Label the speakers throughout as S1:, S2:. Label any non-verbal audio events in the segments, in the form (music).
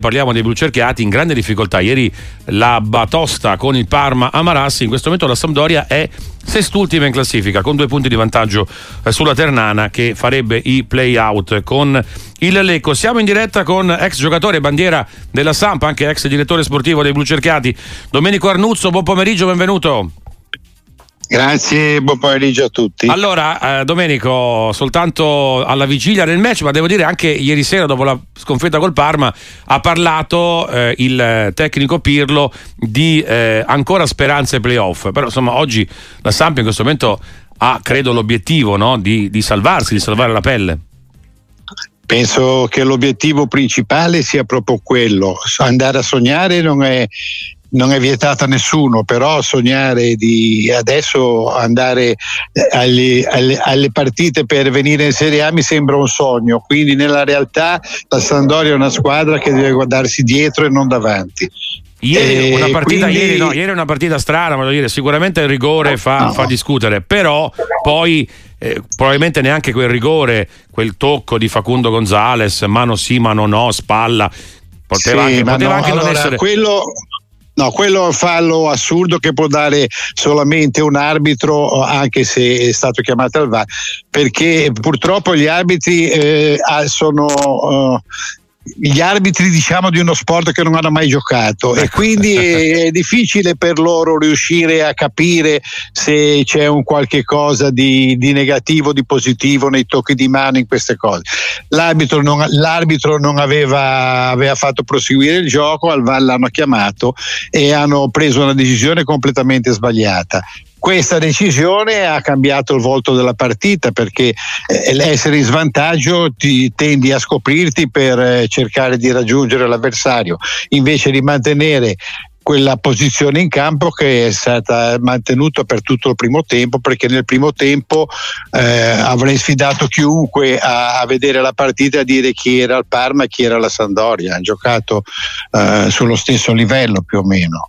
S1: Parliamo dei blucerchiati in grande difficoltà. Ieri la batosta con il Parma a Marassi. In questo momento la Sampdoria è sest'ultima in classifica con due punti di vantaggio eh, sulla Ternana che farebbe i play-out con il Lecco. Siamo in diretta con ex giocatore bandiera della Samp, anche ex direttore sportivo dei blucerchiati, Domenico Arnuzzo. Buon pomeriggio, benvenuto.
S2: Grazie, buon pomeriggio a tutti.
S1: Allora, eh, Domenico, soltanto alla vigilia del match, ma devo dire anche ieri sera dopo la sconfitta col Parma, ha parlato eh, il tecnico Pirlo di eh, ancora speranze playoff. Però insomma oggi la Samp in questo momento ha, credo, l'obiettivo no? di, di salvarsi, di salvare la pelle.
S2: Penso che l'obiettivo principale sia proprio quello. Andare a sognare non è, non è vietato a nessuno, però sognare di adesso andare eh, alle, alle, alle, partite per venire in Serie A mi sembra un sogno, quindi nella realtà la Sandoria è una squadra che deve guardarsi dietro e non davanti.
S1: Ieri, una partita, quindi... ieri, no, ieri una partita strana, voglio dire, sicuramente il rigore fa, no. fa discutere, però poi eh, probabilmente neanche quel rigore, quel tocco di Facundo Gonzales, mano sì, mano no, spalla, poteva sì, anche, poteva no, anche
S2: allora,
S1: non essere...
S2: Quello No, quello è un fallo assurdo che può dare solamente un arbitro, anche se è stato chiamato al VAR, perché purtroppo gli arbitri eh, sono uh, gli arbitri diciamo di uno sport che non hanno mai giocato. E quindi (laughs) è difficile per loro riuscire a capire se c'è un qualche cosa di, di negativo, di positivo nei tocchi di mano in queste cose. L'arbitro non, l'arbitro non aveva, aveva, fatto proseguire il gioco, al VAR l'hanno chiamato e hanno preso una decisione completamente sbagliata questa decisione ha cambiato il volto della partita perché eh, essere in svantaggio ti tendi a scoprirti per eh, cercare di raggiungere l'avversario. Invece di mantenere quella posizione in campo che è stata mantenuta per tutto il primo tempo perché nel primo tempo eh, avrei sfidato chiunque a, a, vedere la partita e a dire chi era il Parma e chi era la Sandoria hanno giocato eh, sullo stesso livello più o meno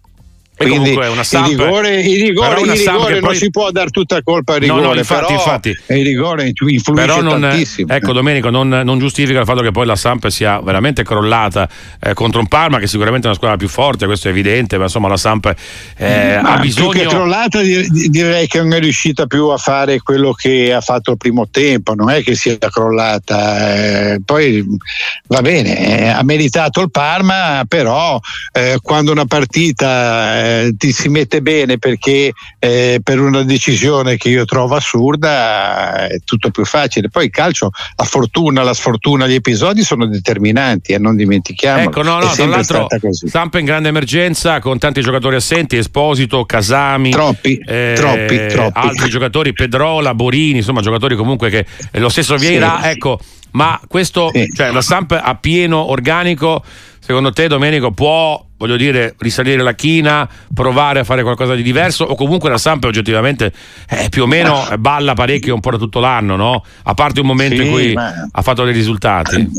S2: quindi una Samp, il rigore, il rigore, il rigore non poi... si può dare tutta colpa al rigore, no, no, infatti, però infatti. il rigore influisce però non, tantissimo.
S1: Ecco Domenico, non, non, giustifica il fatto che poi la Samp sia veramente crollata eh, contro un Parma che sicuramente è una squadra più forte, questo è evidente, ma insomma la Samp eh, ha bisogno... Più
S2: che crollata direi che non è riuscita più a fare quello che ha fatto il primo tempo, non è che sia crollata, eh, poi va bene, eh, ha meritato il Parma, però eh, quando una partita eh, ti si mette bene perché eh, per una decisione che io trovo assurda è tutto più facile. Poi il calcio, la fortuna, la sfortuna, gli episodi sono determinanti e non dimentichiamo.
S1: Ecco, no, no, tra l'altro Stampa in grande emergenza con tanti giocatori assenti, Esposito, Casami,
S2: troppi, eh, troppi, troppi.
S1: altri giocatori, Pedrola, Borini, insomma giocatori comunque che lo stesso Vieira, sì. ecco, ma questo, sì. cioè la Stampa a pieno organico secondo te Domenico può voglio dire risalire la china provare a fare qualcosa di diverso o comunque la Samp oggettivamente eh, più o meno balla parecchio un po' da tutto l'anno no? a parte un momento sì, in cui ma... ha fatto dei risultati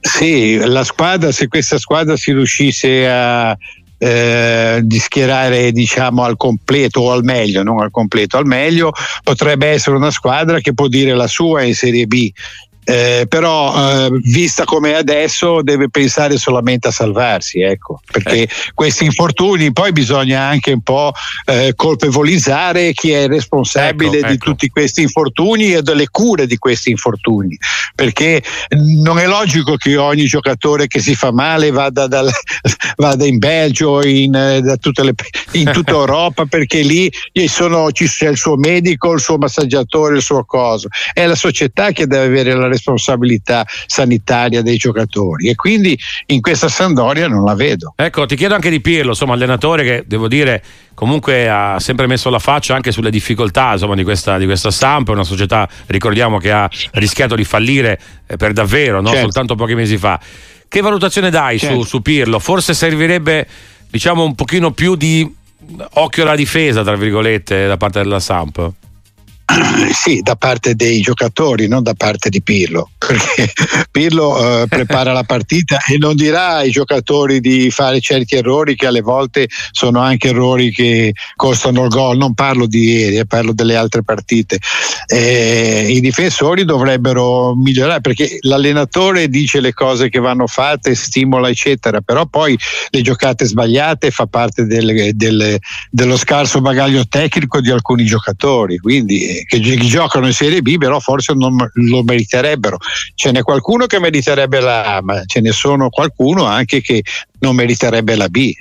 S2: sì la squadra se questa squadra si riuscisse a eh, di schierare diciamo al completo o al meglio, non al completo, al meglio, potrebbe essere una squadra che può dire la sua in Serie B eh, però eh, vista come è adesso deve pensare solamente a salvarsi, ecco, perché eh. questi infortuni poi bisogna anche un po' eh, colpevolizzare chi è responsabile ecco, di ecco. tutti questi infortuni e delle cure di questi infortuni, perché non è logico che ogni giocatore che si fa male vada, dal, (laughs) vada in Belgio, in, eh, le, in tutta (laughs) Europa, perché lì sono, c'è il suo medico, il suo massaggiatore, il suo coso. È la società che deve avere la responsabilità sanitaria dei giocatori e quindi in questa Sandoria non la vedo.
S1: Ecco, ti chiedo anche di Pirlo, insomma, allenatore che devo dire comunque ha sempre messo la faccia anche sulle difficoltà insomma, di, questa, di questa stampa, una società, ricordiamo, che ha rischiato di fallire eh, per davvero, no? certo. soltanto pochi mesi fa. Che valutazione dai certo. su, su Pirlo? Forse servirebbe diciamo un pochino più di occhio alla difesa, tra virgolette, da parte della Samp? (clears throat)
S2: Sì, da parte dei giocatori, non da parte di Pirlo, (laughs) perché Pirlo eh, prepara la partita e non dirà ai giocatori di fare certi errori che alle volte sono anche errori che costano il gol. Non parlo di ieri, eh, parlo delle altre partite. Eh, I difensori dovrebbero migliorare perché l'allenatore dice le cose che vanno fatte, stimola, eccetera, però poi le giocate sbagliate fa parte del, del, dello scarso bagaglio tecnico di alcuni giocatori. Quindi che giocano in Serie B, però forse non lo meriterebbero. Ce n'è qualcuno che meriterebbe la A, ma ce ne sono qualcuno anche che non meriterebbe la B.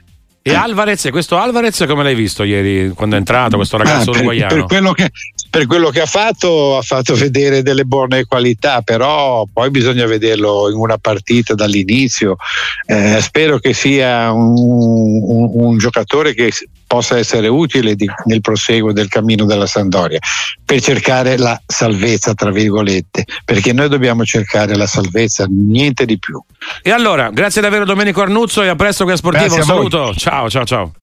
S1: E Alvarez, questo Alvarez come l'hai visto ieri quando è entrato, questo ragazzo
S2: ah, per,
S1: uruguaiano?
S2: Per quello, che, per quello, che, ha fatto, ha fatto vedere delle buone qualità, però poi bisogna vederlo in una partita dall'inizio. Eh, spero che sia un, un, un giocatore che possa essere utile di, nel proseguo del cammino della Sandoria per cercare la salvezza, tra virgolette, perché noi dobbiamo cercare la salvezza, niente di più.
S1: E allora, grazie davvero Domenico Arnuzzo e a presto che è sportivo. Un saluto. Ciao, ciao, ciao.